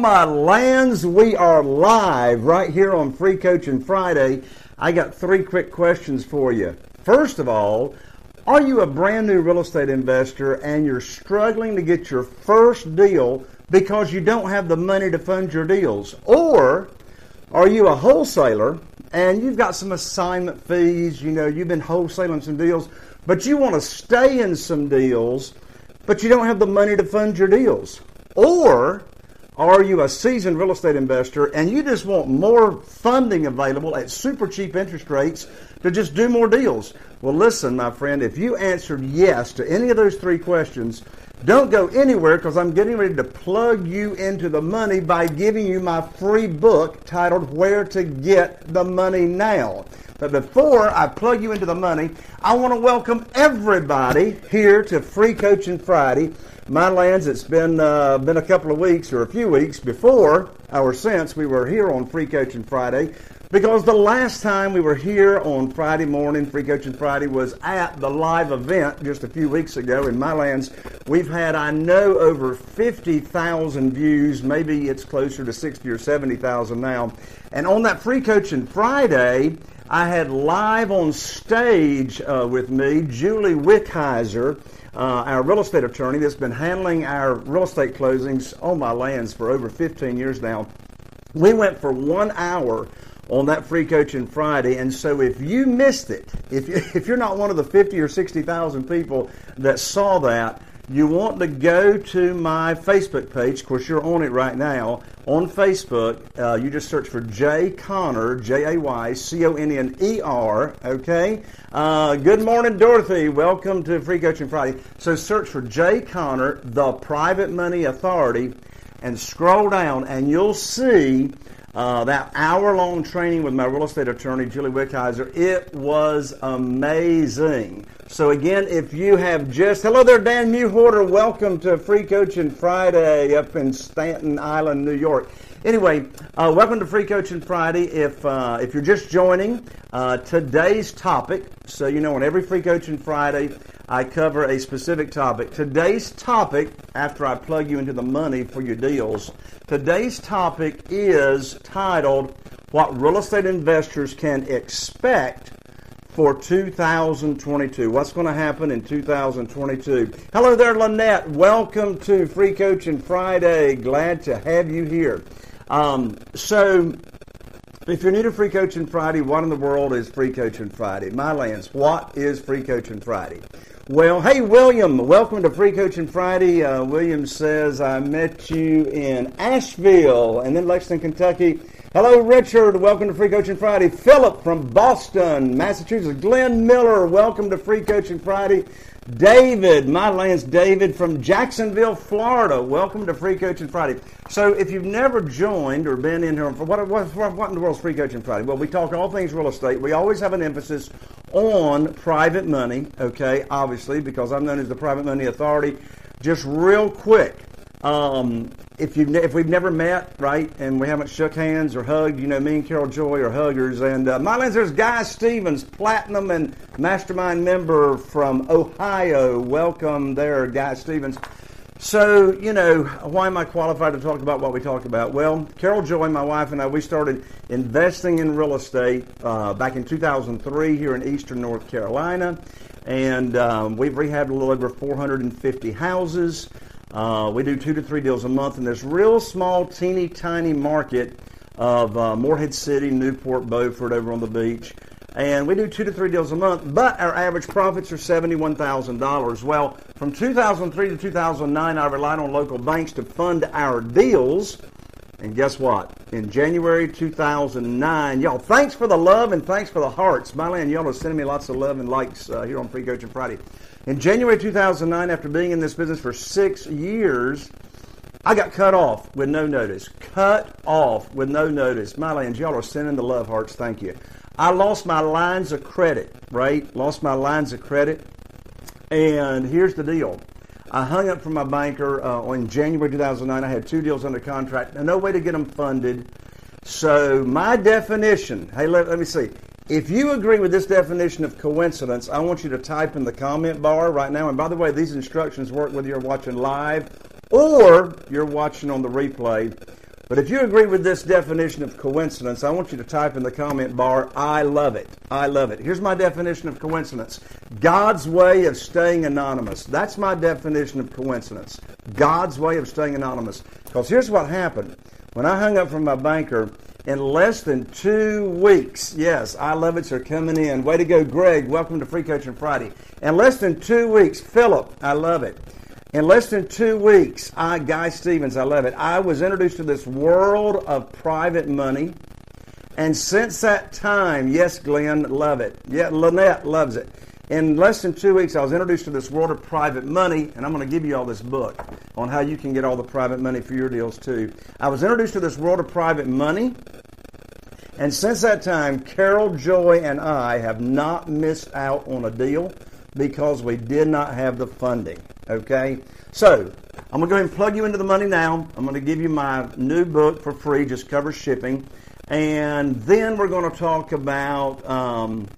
My lands, we are live right here on Free Coaching Friday. I got three quick questions for you. First of all, are you a brand new real estate investor and you're struggling to get your first deal because you don't have the money to fund your deals? Or are you a wholesaler and you've got some assignment fees, you know, you've been wholesaling some deals, but you want to stay in some deals, but you don't have the money to fund your deals? Or are you a seasoned real estate investor and you just want more funding available at super cheap interest rates to just do more deals? Well, listen, my friend, if you answered yes to any of those three questions, don't go anywhere because I'm getting ready to plug you into the money by giving you my free book titled Where to Get the Money Now. But before I plug you into the money, I want to welcome everybody here to Free Coaching Friday. My lands, it's been uh, been a couple of weeks or a few weeks before or since we were here on Free Coaching Friday. Because the last time we were here on Friday morning, Free Coaching Friday, was at the live event just a few weeks ago in my lands. We've had, I know, over 50,000 views. Maybe it's closer to 60 or 70,000 now. And on that Free Coaching Friday, I had live on stage uh, with me Julie Wickheiser, uh, our real estate attorney that's been handling our real estate closings on my lands for over 15 years now. We went for one hour on that free coaching Friday. And so if you missed it, if, you, if you're not one of the 50 or 60,000 people that saw that, you want to go to my Facebook page. Of course, you're on it right now. On Facebook, uh, you just search for Jay Conner, J A Y C O N N E R, okay? Uh, good morning, Dorothy. Welcome to Free Coaching Friday. So search for Jay Conner, the Private Money Authority, and scroll down, and you'll see uh, that hour long training with my real estate attorney, Julie Wickheiser, it was amazing. So, again, if you have just, hello there, Dan Mewhorter, welcome to Free Coaching Friday up in Staten Island, New York. Anyway, uh, welcome to Free Coaching Friday. If uh, if you're just joining, uh, today's topic, so you know, on every Free Coaching Friday, I cover a specific topic. Today's topic, after I plug you into the money for your deals, today's topic is titled "What Real Estate Investors Can Expect." for 2022. What's going to happen in 2022? Hello there, Lynette. Welcome to Free Coaching Friday. Glad to have you here. Um, so, If you're new to Free Coaching Friday, what in the world is Free Coaching Friday? My lands, what is Free Coaching Friday? Well, hey, William, welcome to Free Coaching Friday. Uh, William says, I met you in Asheville and then Lexington, Kentucky. Hello, Richard. Welcome to Free Coaching Friday. Philip from Boston, Massachusetts. Glenn Miller, welcome to Free Coaching Friday. David, my land's David from Jacksonville, Florida. Welcome to Free Coaching Friday. So, if you've never joined or been in here, what, what, what in the world is Free Coaching Friday? Well, we talk all things real estate. We always have an emphasis on private money, okay, obviously, because I'm known as the Private Money Authority. Just real quick, um, if you if we've never met, right, and we haven't shook hands or hugged, you know, me and Carol Joy are huggers. And uh, my lands, there's Guy Stevens, platinum and mastermind member from Ohio. Welcome there, Guy Stevens. So, you know, why am I qualified to talk about what we talk about? Well, Carol Joy, my wife, and I, we started investing in real estate uh, back in 2003 here in eastern North Carolina. And um, we've rehabbed a little over 450 houses. Uh, we do two to three deals a month in this real small, teeny tiny market of uh, Morehead City, Newport, Beaufort over on the beach. And we do two to three deals a month, but our average profits are $71,000. Well, from 2003 to 2009, I relied on local banks to fund our deals. And guess what? In January 2009, y'all, thanks for the love and thanks for the hearts. My land, y'all are sending me lots of love and likes uh, here on Free Coaching Friday. In January 2009, after being in this business for six years, I got cut off with no notice. Cut off with no notice. My lands, y'all are sending the love hearts. Thank you. I lost my lines of credit, right? Lost my lines of credit. And here's the deal. I hung up from my banker uh, in January 2009. I had two deals under contract. No way to get them funded. So my definition, hey, let, let me see. If you agree with this definition of coincidence, I want you to type in the comment bar right now. And by the way, these instructions work whether you're watching live or you're watching on the replay. But if you agree with this definition of coincidence, I want you to type in the comment bar, I love it. I love it. Here's my definition of coincidence God's way of staying anonymous. That's my definition of coincidence. God's way of staying anonymous. Because here's what happened. When I hung up from my banker, in less than two weeks. Yes, I love it. Are coming in. Way to go, Greg. Welcome to Free Coaching Friday. In less than two weeks, Philip, I love it. In less than two weeks, I, Guy Stevens, I love it. I was introduced to this world of private money. And since that time, yes, Glenn, love it. Yeah, Lynette loves it. In less than two weeks, I was introduced to this world of private money, and I'm going to give you all this book on how you can get all the private money for your deals too. I was introduced to this world of private money, and since that time, Carol Joy and I have not missed out on a deal because we did not have the funding. Okay? So, I'm going to go ahead and plug you into the money now. I'm going to give you my new book for free, just cover shipping. And then we're going to talk about um,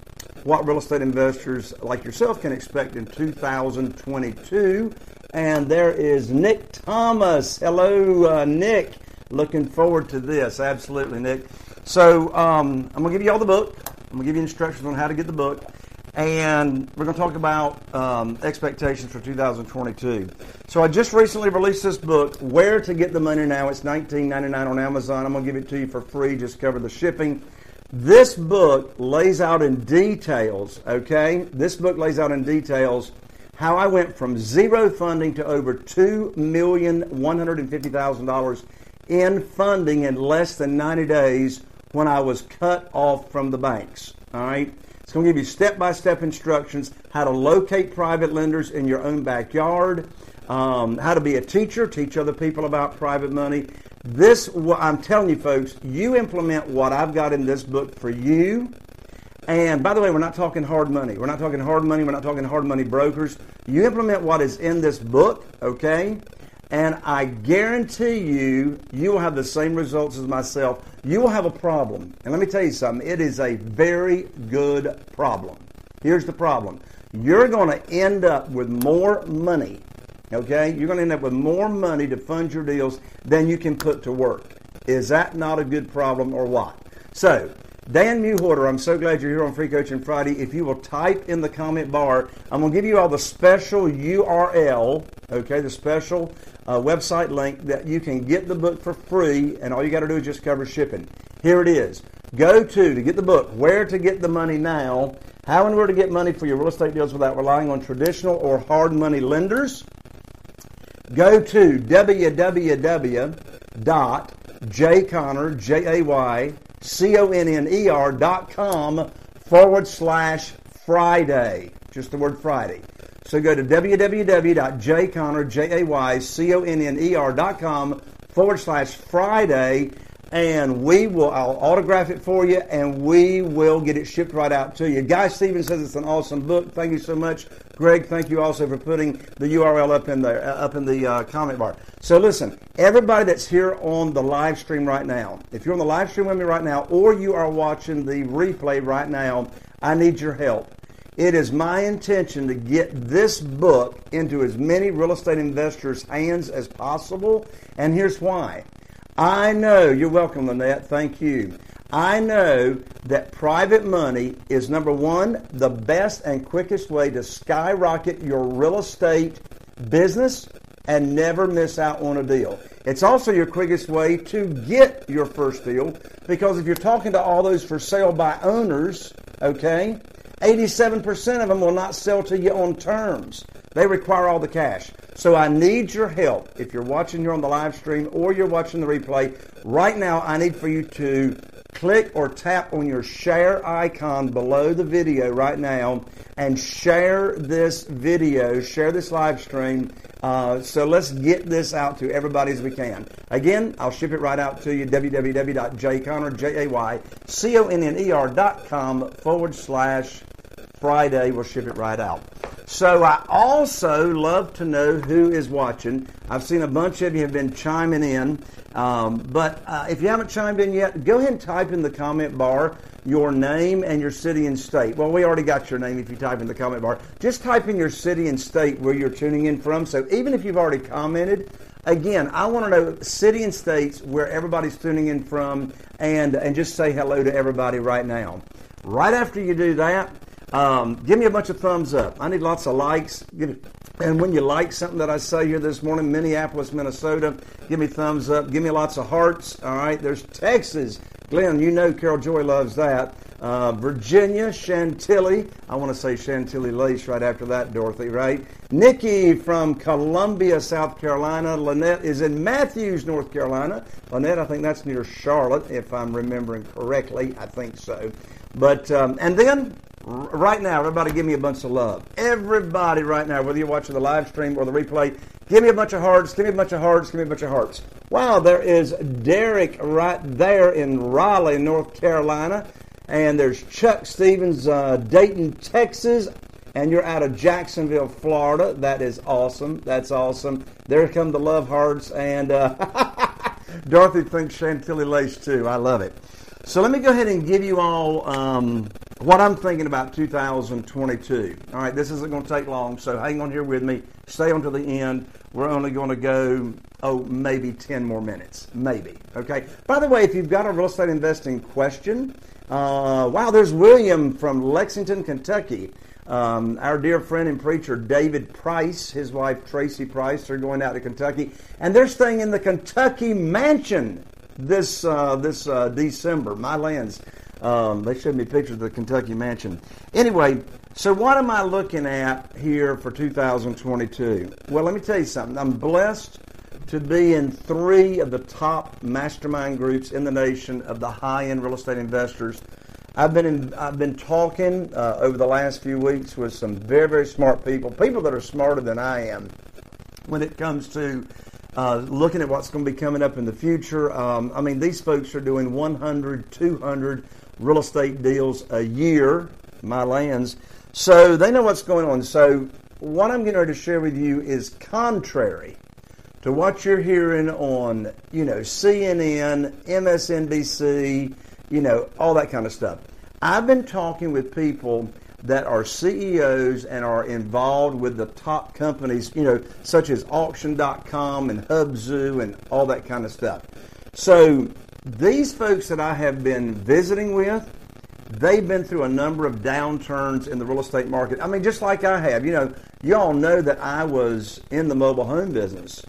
what real estate investors like yourself can expect in 2022. And there is Nick Thomas. Hello, uh, Nick. Looking forward to this. Absolutely, Nick. So um, I'm going to give you all the book. I'm going to give you instructions on how to get the book. And we're going to talk about um, expectations for 2022. So I just recently released this book, Where to Get the Money Now. It's $19.99 on Amazon. I'm going to give it to you for free. Just cover the shipping. This book lays out in details, okay? This book lays out in details how I went from zero funding to over $2,150,000 in funding in less than 90 days when I was cut off from the banks. All right? It's going to give you step by step instructions how to locate private lenders in your own backyard, um, how to be a teacher, teach other people about private money, this, I'm telling you, folks, you implement what I've got in this book for you. And by the way, we're not talking hard money. We're not talking hard money. We're not talking hard money brokers. You implement what is in this book, okay? And I guarantee you, you will have the same results as myself. You will have a problem. And let me tell you something it is a very good problem. Here's the problem you're going to end up with more money Okay? You're going to end up with more money to fund your deals than you can put to work. Is that not a good problem or what? So, Dan Muhorter, I'm so glad you're here on Free Coaching Friday. If you will type in the comment bar, I'm going to give you all the special URL, okay, the special uh, website link that you can get the book for free, and all you got to do is just cover shipping. Here it is Go to, to get the book, Where to Get the Money Now, How and Where to Get Money for Your Real Estate Deals Without Relying on Traditional or Hard Money Lenders. Go to www.jayconner, forward slash Friday. Just the word Friday. So go to www.jayconner, forward slash Friday and we will I'll autograph it for you and we will get it shipped right out to you. Guy Stevens says it's an awesome book. Thank you so much. Greg, thank you also for putting the URL up in the uh, up in the uh, comment bar. So listen, everybody that's here on the live stream right now, if you're on the live stream with me right now or you are watching the replay right now, I need your help. It is my intention to get this book into as many real estate investors' hands as possible, and here's why. I know, you're welcome, Lynette, thank you. I know that private money is number one, the best and quickest way to skyrocket your real estate business and never miss out on a deal. It's also your quickest way to get your first deal because if you're talking to all those for sale by owners, okay, 87% of them will not sell to you on terms. They require all the cash. So I need your help. If you're watching here on the live stream or you're watching the replay, right now I need for you to click or tap on your share icon below the video right now and share this video, share this live stream. Uh, so let's get this out to everybody as we can. Again, I'll ship it right out to you, dot forward slash Friday. We'll ship it right out. So I also love to know who is watching. I've seen a bunch of you have been chiming in, um, but uh, if you haven't chimed in yet, go ahead and type in the comment bar your name and your city and state. Well, we already got your name if you type in the comment bar. Just type in your city and state where you're tuning in from. So even if you've already commented, again, I want to know city and states where everybody's tuning in from, and and just say hello to everybody right now. Right after you do that um, give me a bunch of thumbs up. I need lots of likes. And when you like something that I say here this morning, Minneapolis, Minnesota, give me thumbs up. Give me lots of hearts. All right. There's Texas. Glenn, you know Carol Joy loves that. Uh, Virginia, Chantilly. I want to say Chantilly Lace right after that, Dorothy, right? Nikki from Columbia, South Carolina. Lynette is in Matthews, North Carolina. Lynette, I think that's near Charlotte, if I'm remembering correctly. I think so. But, um, and then right now, everybody give me a bunch of love. Everybody right now, whether you're watching the live stream or the replay, give me a bunch of hearts, give me a bunch of hearts, give me a bunch of hearts. Wow, there is Derek right there in Raleigh, North Carolina. And there's Chuck Stevens, uh, Dayton, Texas. And you're out of Jacksonville, Florida. That is awesome. That's awesome. There come the love hearts. And uh, Dorothy thinks Chantilly lace too. I love it. So let me go ahead and give you all um, what I'm thinking about 2022. All right, this isn't going to take long, so hang on here with me. Stay on to the end. We're only going to go, oh, maybe 10 more minutes. Maybe. Okay. By the way, if you've got a real estate investing question, uh, wow, there's William from Lexington, Kentucky. Um, our dear friend and preacher David Price, his wife Tracy Price, are going out to Kentucky, and they're staying in the Kentucky mansion this uh, this uh, December. My lands. Um, they showed me pictures of the Kentucky mansion. Anyway, so what am I looking at here for 2022? Well, let me tell you something. I'm blessed to be in three of the top mastermind groups in the nation of the high-end real estate investors. I've been in, I've been talking uh, over the last few weeks with some very very smart people, people that are smarter than I am when it comes to uh, looking at what's going to be coming up in the future. Um, I mean, these folks are doing 100, 200 real estate deals a year, my lands. So they know what's going on. So what I'm getting ready to share with you is contrary to what you're hearing on, you know, CNN, MSNBC, you know, all that kind of stuff. I've been talking with people that are CEOs and are involved with the top companies, you know, such as auction.com and Hubzu and all that kind of stuff. So these folks that I have been visiting with, they've been through a number of downturns in the real estate market. I mean, just like I have. You know, you all know that I was in the mobile home business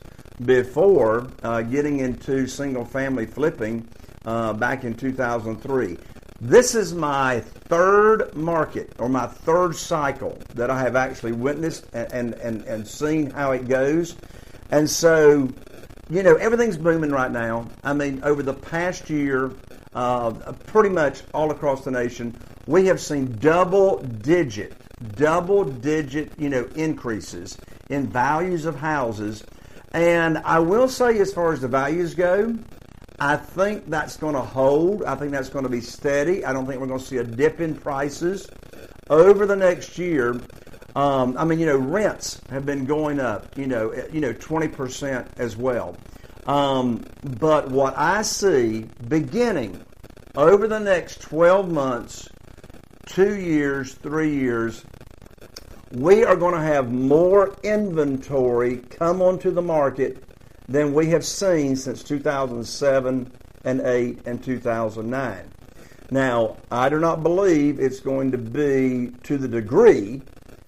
before uh, getting into single family flipping uh, back in 2003. This is my third market or my third cycle that I have actually witnessed and, and, and seen how it goes. And so, you know, everything's booming right now. I mean, over the past year, uh, pretty much all across the nation, we have seen double digit, double digit, you know, increases in values of houses. And I will say, as far as the values go, I think that's going to hold. I think that's going to be steady. I don't think we're going to see a dip in prices over the next year. Um, I mean, you know, rents have been going up, you know, you know, 20% as well. Um, but what I see beginning over the next 12 months, two years, three years, we are going to have more inventory come onto the market than we have seen since 2007 and 8 and 2009. Now, I do not believe it's going to be to the degree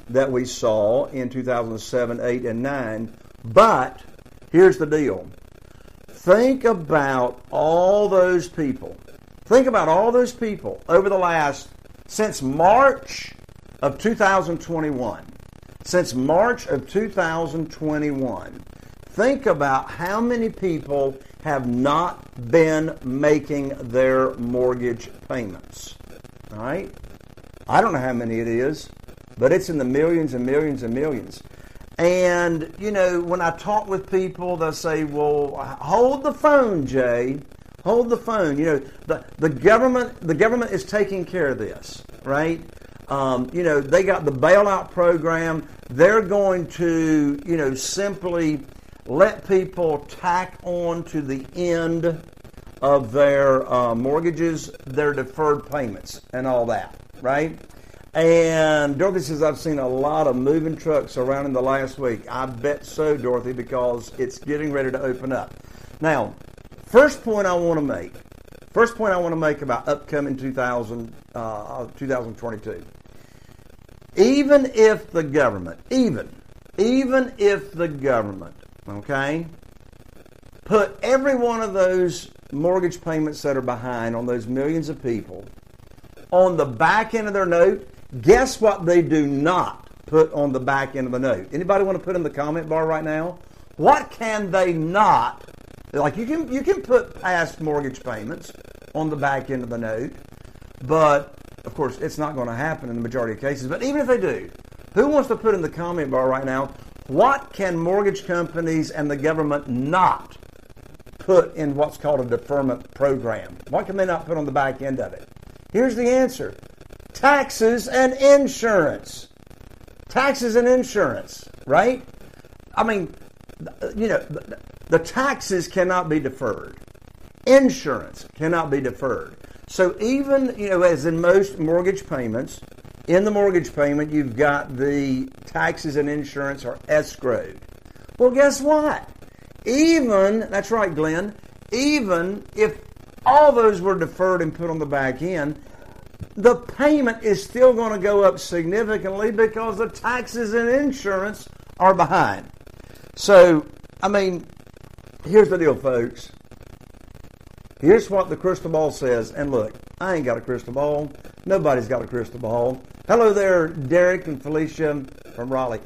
that we saw in 2007, 8, and 9, but here's the deal. Think about all those people. Think about all those people over the last, since March of 2021. Since March of 2021 Think about how many people have not been making their mortgage payments. All right? I don't know how many it is, but it's in the millions and millions and millions. And, you know, when I talk with people, they'll say, well, hold the phone, Jay. Hold the phone. You know, the, the government the government is taking care of this, right? Um, you know, they got the bailout program. They're going to, you know, simply let people tack on to the end of their uh, mortgages their deferred payments and all that, right? And Dorothy says, I've seen a lot of moving trucks around in the last week. I bet so, Dorothy, because it's getting ready to open up. Now, first point I want to make, first point I want to make about upcoming 2000, uh, 2022. Even if the government, even, even if the government okay? Put every one of those mortgage payments that are behind on those millions of people on the back end of their note. Guess what they do not put on the back end of the note? Anybody want to put in the comment bar right now? What can they not? Like you can you can put past mortgage payments on the back end of the note, but of course it's not going to happen in the majority of cases. But even if they do, who wants to put in the comment bar right now? What can mortgage companies and the government not put in what's called a deferment program? What can they not put on the back end of it? Here's the answer taxes and insurance. Taxes and insurance, right? I mean, you know, the taxes cannot be deferred. Insurance cannot be deferred. So even, you know, as in most mortgage payments, in the mortgage payment, you've got the taxes and insurance are escrowed. Well, guess what? Even, that's right, Glenn, even if all those were deferred and put on the back end, the payment is still going to go up significantly because the taxes and insurance are behind. So, I mean, here's the deal, folks. Here's what the crystal ball says. And look, I ain't got a crystal ball. Nobody's got a crystal ball. Hello there, Derek and Felicia from Raleigh.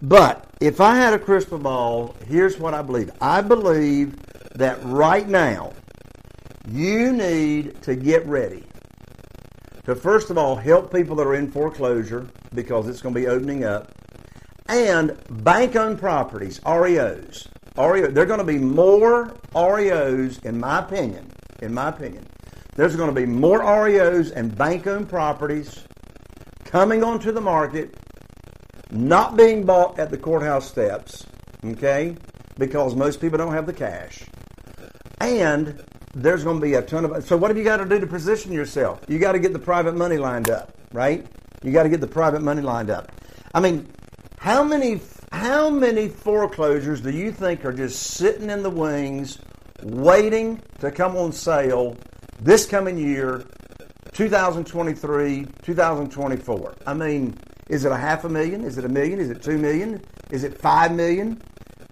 But if I had a crystal ball, here's what I believe. I believe that right now, you need to get ready to, first of all, help people that are in foreclosure because it's going to be opening up, and bank owned properties, REOs. REO, there are going to be more REOs, in my opinion. In my opinion, there's going to be more REOs and bank owned properties coming onto the market, not being bought at the courthouse steps, okay, because most people don't have the cash. And there's going to be a ton of. So, what have you got to do to position yourself? You got to get the private money lined up, right? You got to get the private money lined up. I mean, how many how many foreclosures do you think are just sitting in the wings, waiting to come on sale this coming year 2023, 2024. I mean, is it a half a million? Is it a million? Is it two million? Is it five million?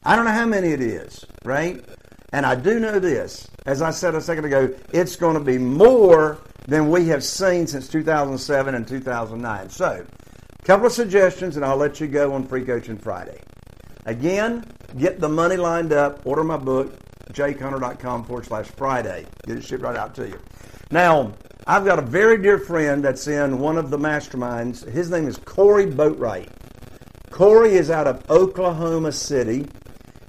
I don't know how many it is, right? And I do know this, as I said a second ago, it's going to be more than we have seen since 2007 and 2009. So, a couple of suggestions, and I'll let you go on Free Coaching Friday. Again, get the money lined up. Order my book, jayconner.com forward slash Friday. Get it shipped right out to you. Now, I've got a very dear friend that's in one of the masterminds. His name is Corey Boatwright. Corey is out of Oklahoma City.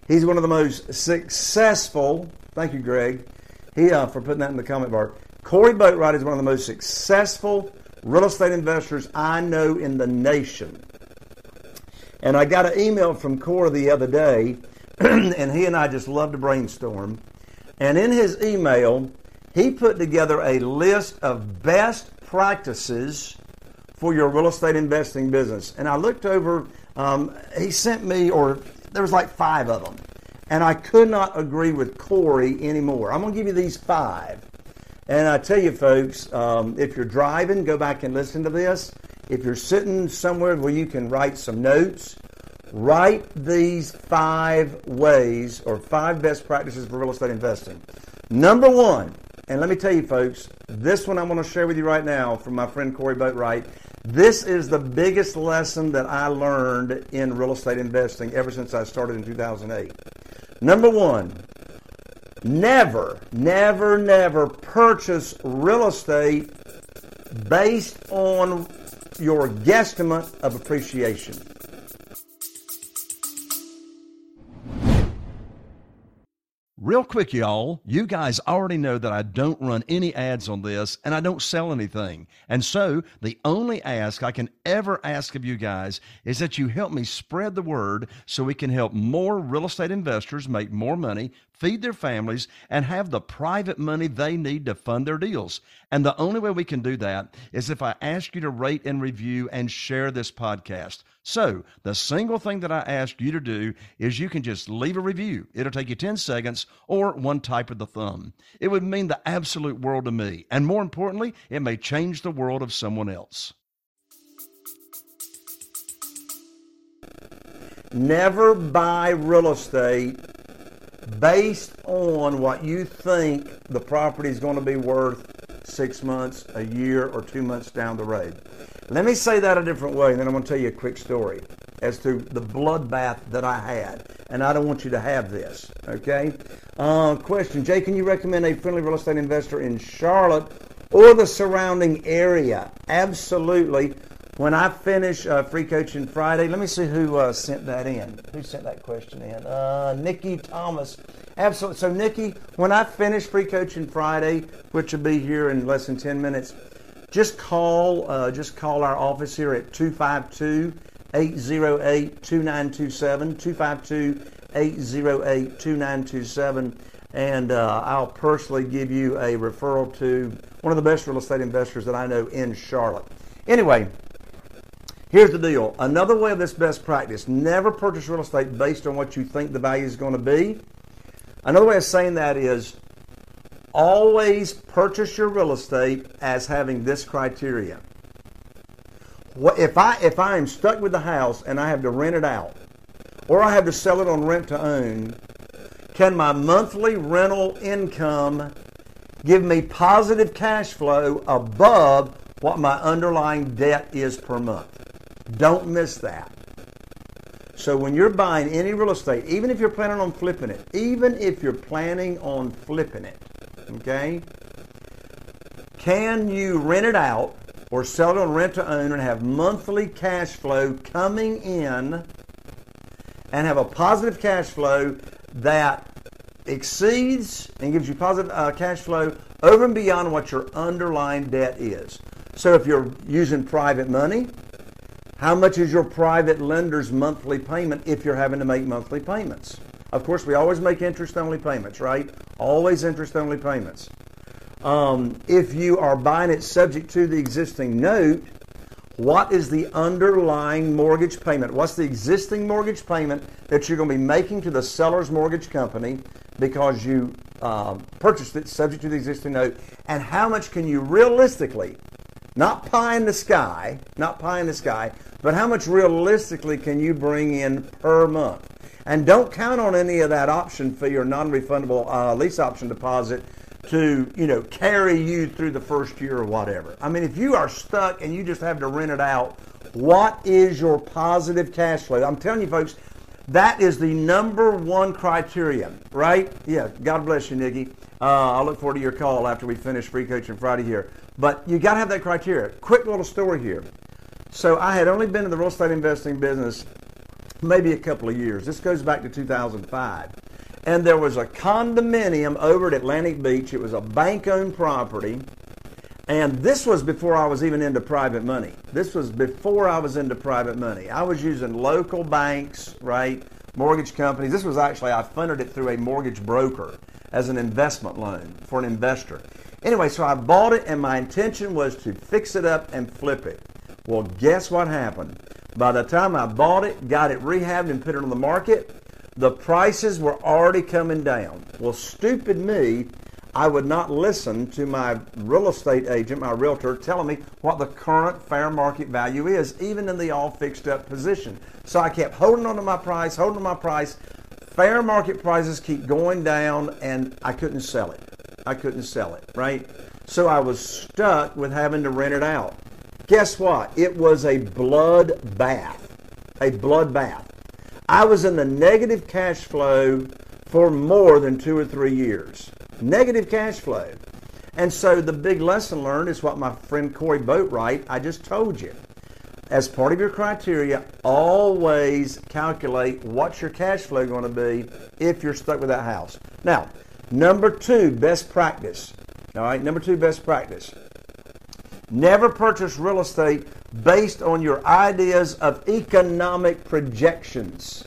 He's one of the most successful. Thank you, Greg. He uh, for putting that in the comment bar. Corey Boatwright is one of the most successful real estate investors I know in the nation. And I got an email from Corey the other day, and he and I just love to brainstorm. And in his email, he put together a list of best practices for your real estate investing business. And I looked over, um, he sent me, or there was like five of them. And I could not agree with Corey anymore. I'm going to give you these five. And I tell you, folks, um, if you're driving, go back and listen to this. If you're sitting somewhere where you can write some notes, write these five ways or five best practices for real estate investing. Number one, and let me tell you, folks, this one I'm going to share with you right now from my friend Corey Boatwright. This is the biggest lesson that I learned in real estate investing ever since I started in 2008. Number one, never, never, never purchase real estate based on your guesstimate of appreciation. Real quick, y'all, you guys already know that I don't run any ads on this and I don't sell anything. And so the only ask I can ever ask of you guys is that you help me spread the word so we can help more real estate investors make more money, feed their families, and have the private money they need to fund their deals. And the only way we can do that is if I ask you to rate and review and share this podcast. So, the single thing that I ask you to do is you can just leave a review. It'll take you 10 seconds or one type of the thumb. It would mean the absolute world to me. And more importantly, it may change the world of someone else. Never buy real estate based on what you think the property is going to be worth six months, a year, or two months down the road. Let me say that a different way, and then I'm going to tell you a quick story as to the bloodbath that I had. And I don't want you to have this, okay? Uh, question Jay, can you recommend a friendly real estate investor in Charlotte or the surrounding area? Absolutely. When I finish uh, free coaching Friday, let me see who uh, sent that in. Who sent that question in? Uh, Nikki Thomas. Absolutely. So, Nikki, when I finish free coaching Friday, which will be here in less than 10 minutes, just call uh, just call our office here at 252 808 2927 252 808 2927 and uh, I'll personally give you a referral to one of the best real estate investors that I know in Charlotte. Anyway, here's the deal. Another way of this best practice, never purchase real estate based on what you think the value is going to be. Another way of saying that is always purchase your real estate as having this criteria. What, If I if I am stuck with the house and I have to rent it out, or I have to sell it on rent to own, can my monthly rental income give me positive cash flow above what my underlying debt is per month? Don't miss that. So when you're buying any real estate, even if you're planning on flipping it, even if you're planning on flipping it, Okay? Can you rent it out or sell it on rent to own and have monthly cash flow coming in and have a positive cash flow that exceeds and gives you positive uh, cash flow over and beyond what your underlying debt is? So if you're using private money, how much is your private lender's monthly payment if you're having to make monthly payments? Of course, we always make interest only payments, right? Always interest only payments. Um, if you are buying it subject to the existing note, what is the underlying mortgage payment? What's the existing mortgage payment that you're going to be making to the seller's mortgage company because you um, purchased it subject to the existing note? And how much can you realistically, not pie in the sky, not pie in the sky, but how much realistically can you bring in per month? And don't count on any of that option fee or non refundable uh, lease option deposit to, you know, carry you through the first year or whatever. I mean, if you are stuck and you just have to rent it out, what is your positive cash flow? I'm telling you, folks, that is the number one criterion, right? Yeah, God bless you, Nikki. Uh, I'll look forward to your call after we finish Free Coaching Friday here. But you got to have that criteria. Quick little story here. So I had only been in the real estate investing business maybe a couple of years. This goes back to 2005. And there was a condominium over at Atlantic Beach. It was a bank owned property. And this was before I was even into private money. This was before I was into private money. I was using local banks, right? Mortgage companies. This was actually, I funded it through a mortgage broker as an investment loan for an investor. Anyway, so I bought it and my intention was to fix it up and flip it. Well, guess what happened? By the time I bought it, got it rehabbed, and put it on the market, the prices were already coming down. Well, stupid me, I would not listen to my real estate agent, my realtor, telling me what the current fair market value is, even in the all fixed up position. So I kept holding on to my price, holding on to my price. Fair market prices keep going down, and I couldn't sell it. I couldn't sell it, right? So I was stuck with having to rent it out. Guess what? It was a blood bath. A blood bath. I was in the negative cash flow for more than two or three years. Negative cash flow. And so the big lesson learned is what my friend Corey Boatwright, I just told you. As part of your criteria, always calculate what's your cash flow going to be if you're stuck with that house. Now, number two, best practice. All right, number two, best practice. Never purchase real estate based on your ideas of economic projections.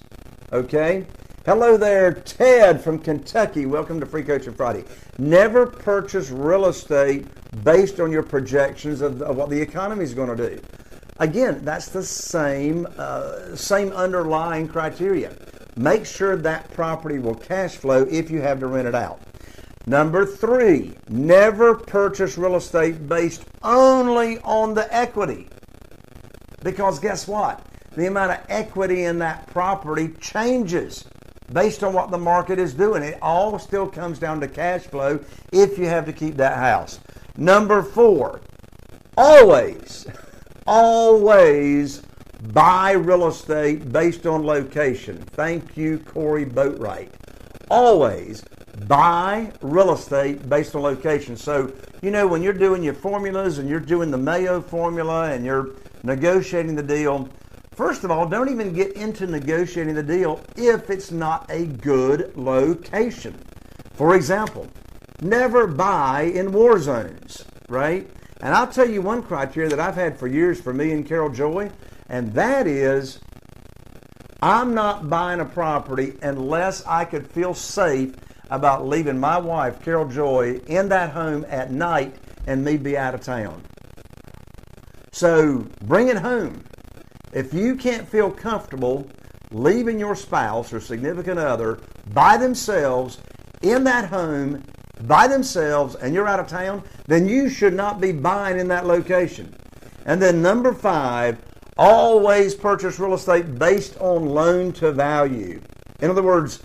Okay? Hello there, Ted from Kentucky. Welcome to Free Coaching Friday. Never purchase real estate based on your projections of, of what the economy is going to do. Again, that's the same uh, same underlying criteria. Make sure that property will cash flow if you have to rent it out. Number three, never purchase real estate based only on the equity. Because guess what? The amount of equity in that property changes based on what the market is doing. It all still comes down to cash flow if you have to keep that house. Number four, always, always buy real estate based on location. Thank you, Corey Boatwright. Always buy real estate based on location. So, you know, when you're doing your formulas and you're doing the Mayo formula and you're negotiating the deal, first of all, don't even get into negotiating the deal if it's not a good location. For example, never buy in war zones, right? And I'll tell you one criteria that I've had for years for me and Carol Joy, and that is I'm not buying a property unless I could feel safe about leaving my wife, Carol Joy, in that home at night and me be out of town. So bring it home. If you can't feel comfortable leaving your spouse or significant other by themselves in that home by themselves and you're out of town, then you should not be buying in that location. And then number five, always purchase real estate based on loan to value. In other words,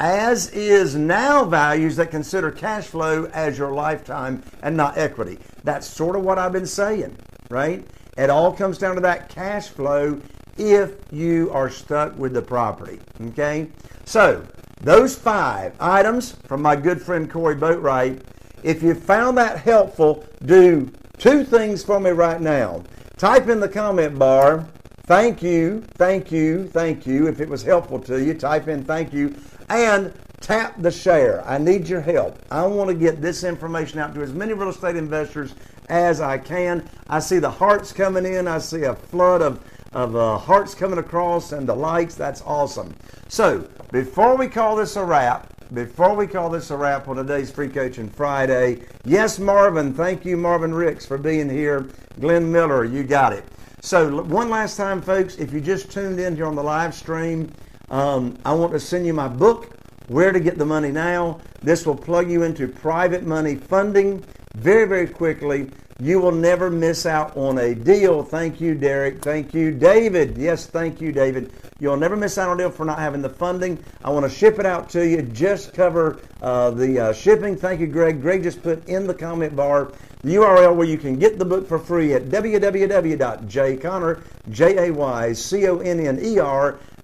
as is now values that consider cash flow as your lifetime and not equity. That's sort of what I've been saying, right? It all comes down to that cash flow if you are stuck with the property, okay? So, those five items from my good friend Corey Boatwright, if you found that helpful, do two things for me right now. Type in the comment bar, thank you, thank you, thank you. If it was helpful to you, type in thank you and tap the share. I need your help. I want to get this information out to as many real estate investors as I can. I see the hearts coming in. I see a flood of, of uh, hearts coming across and the likes. That's awesome. So, before we call this a wrap, before we call this a wrap on today's Free Coaching Friday, yes, Marvin, thank you, Marvin Ricks, for being here. Glenn Miller, you got it. So, one last time, folks, if you just tuned in here on the live stream, um, I want to send you my book, Where to Get the Money Now. This will plug you into private money funding very, very quickly You will never miss out on a deal. Thank you, Derek. Thank you, David. Yes, thank you, David. You'll never miss out on a deal for not having the funding. I want to ship it out to you. Just cover uh, the uh, shipping. Thank you, Greg. Greg just put in the comment bar the URL where you can get the book for free at www.jayconner, J-A-Y-C-O-N-N-E-R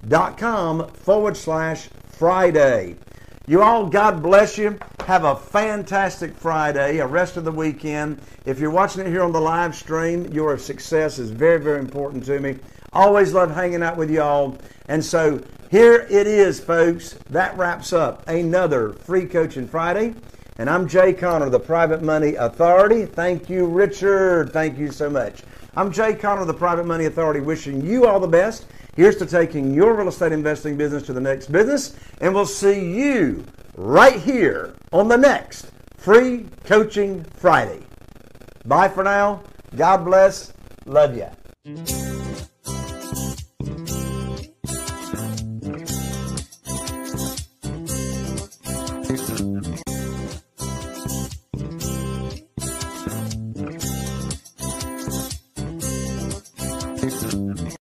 dot com forward slash Friday. You all, God bless you. Have a fantastic Friday, a rest of the weekend. If you're watching it here on the live stream, your success is very, very important to me. Always love hanging out with y'all. And so here it is, folks. That wraps up another Free Coaching Friday. And I'm Jay Conner, the Private Money Authority. Thank you, Richard. Thank you so much. I'm Jay Conner, the Private Money Authority, wishing you all the best. Here's to taking your real estate investing business to the next business, and we'll see you right here on the next Free Coaching Friday. Bye for now. God bless. Love ya.